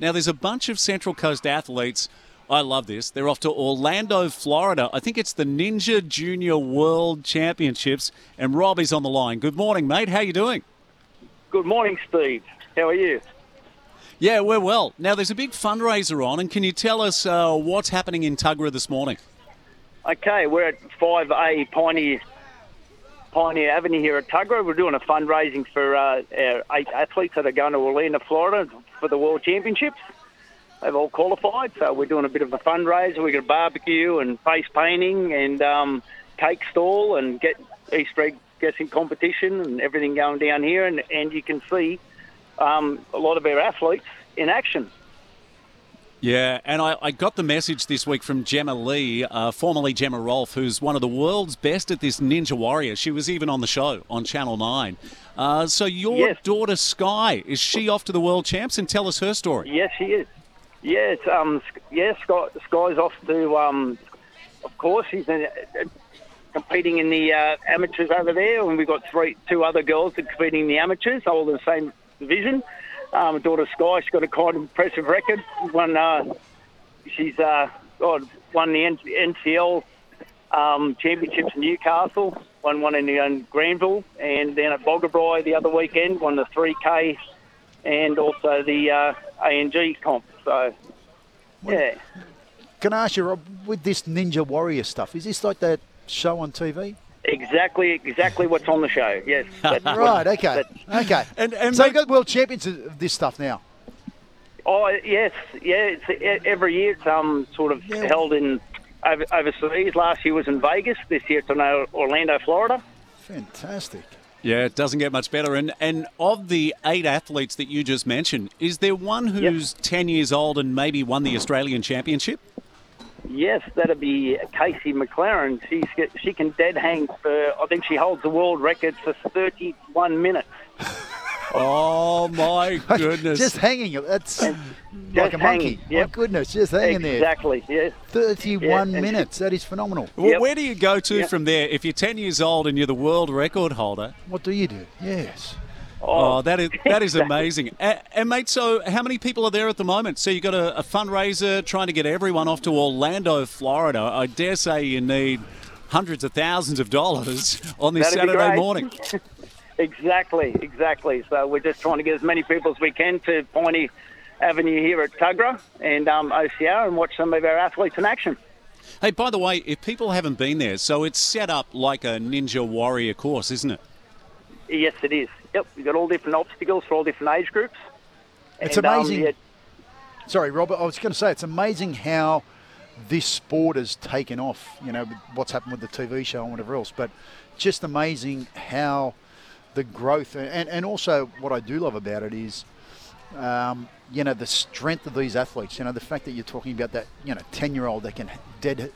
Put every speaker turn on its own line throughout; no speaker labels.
Now, there's a bunch of Central Coast athletes. I love this. They're off to Orlando, Florida. I think it's the Ninja Junior World Championships, and Rob is on the line. Good morning, mate. How you doing?
Good morning, Steve. How are you?
Yeah, we're well. Now, there's a big fundraiser on, and can you tell us uh, what's happening in Tuggerah this morning?
Okay, we're at 5A Pioneer Pioneer Avenue here at Tuggerah. We're doing a fundraising for uh, our eight athletes that are going to Orlando, Florida for the World Championships. They've all qualified, so we're doing a bit of a fundraiser. We've got a barbecue and face painting and um, cake stall and get Easter egg guessing competition and everything going down here. And, and you can see um, a lot of our athletes in action.
Yeah, and I, I, got the message this week from Gemma Lee, uh, formerly Gemma Rolfe, who's one of the world's best at this Ninja Warrior. She was even on the show on Channel 9. Uh, so your
Yes.
daughter Sky, is she off to the World Champs? And tell us her story.
Yes, she is. Yes, um, yes, Sky, Sky's off to, um, of course, she's in, uh, competing in the uh, amateurs over there, and we've got three, two other girls competing in the amateurs, all in the same division. Um, daughter Sky, she's got a quite impressive record. One, uh, she's uh, God, won the N- NCL um, championships in Newcastle, won one in, in Granville, and then at Boggabri the other weekend, won the 3K and also the uh, ANG comp. So, yeah.
Can I ask you, Rob, with this Ninja Warrior stuff, is this like that show on TV?
Exactly, exactly what's on the show. Yes. That's what-
Right, okay. Okay.
And- and
so
mate-
you've got world champions of this stuff now.
oh, yes, yeah. It's e- every year. It's um sort of
Yeah.
held in over, overseas. Last year was in Vegas. This year it's in Orlando, Florida.
Fantastic.
Yeah, it doesn't get much better. And and of the eight athletes that you just mentioned, is there one who's 10 years old and maybe won the Australian Championship?
Yes, that'd be Casey McLaren. She's get, she can dead hang for. I think she holds the world record for 31 minutes.
Oh, my goodness.
Just hanging. That's like
just
a monkey.
hanging, yep.
My goodness, just hanging there.
Exactly. Yes.
31
Yeah, and-
minutes. That is phenomenal.
Well,
Yep.
where do you go to
Yep.
from there? If you're 10 years old and you're the world record holder,
What do you do? Yes.
Oh, that is that is amazing. And, and mate, so how many people are there at the moment? So you got a, a fundraiser trying to get everyone off to Orlando, Florida. I dare say you need hundreds of thousands of dollars on this
That'd
Saturday morning.
Exactly, exactly. So we're just trying to get as many people as we can to Pioneer Avenue here at Tuggerah and um, OCR and watch some of our athletes in action.
Hey, by the way, if people haven't been there, so it's set up like a Ninja Warrior course, isn't it?
Yes, it is. Yep, we've got all different obstacles for all different age groups.
It's
And, um,
amazing.
yeah,
Sorry, Robert. I was going to say it's amazing how this sport has taken off. You know what's happened with the TV show and whatever else, but just amazing how the growth and and also what I do love about it is. Um, you know the strength of these athletes. You know the fact that you're talking about that. You know, ten-year-old that can dead,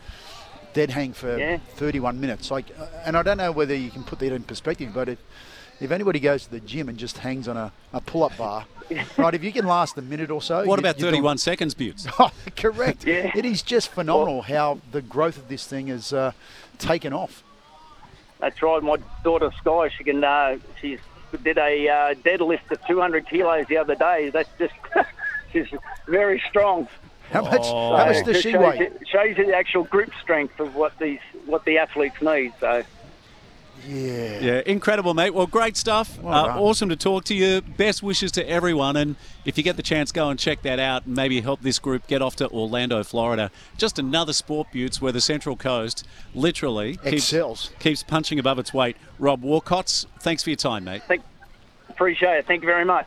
dead hang for
Yeah.
31 minutes. Like, uh, and I don't know whether you can put that in perspective, but if if anybody goes to the gym and just hangs on a, a pull-up bar, right? If you can last a minute or so,
What
you-
about
you're doing-
31 seconds, Butts?
Oh, correct.
Yeah.
It is just phenomenal how the growth of this thing has uh, taken off.
that's right. My daughter Sky, she can. Uh, she's did a uh, deadlift of 200 kilos the other day. That's just. she's very strong.
How much?
Oh.
How much does she
shows
weigh?
you- shows you the actual grip strength of what these what the athletes need. So
Yeah.
Yeah, incredible, mate. Well, great stuff.
Well
uh, awesome to talk to you. Best wishes to everyone. And if you get the chance, go and check that out and maybe help this group get off to Orlando, Florida. Just another sport, Buttes, where the Central Coast literally keeps,
Excels.
keeps punching above its weight. Rob Warkotz, thanks for your time, mate.
think, appreciate it. Thank you very much.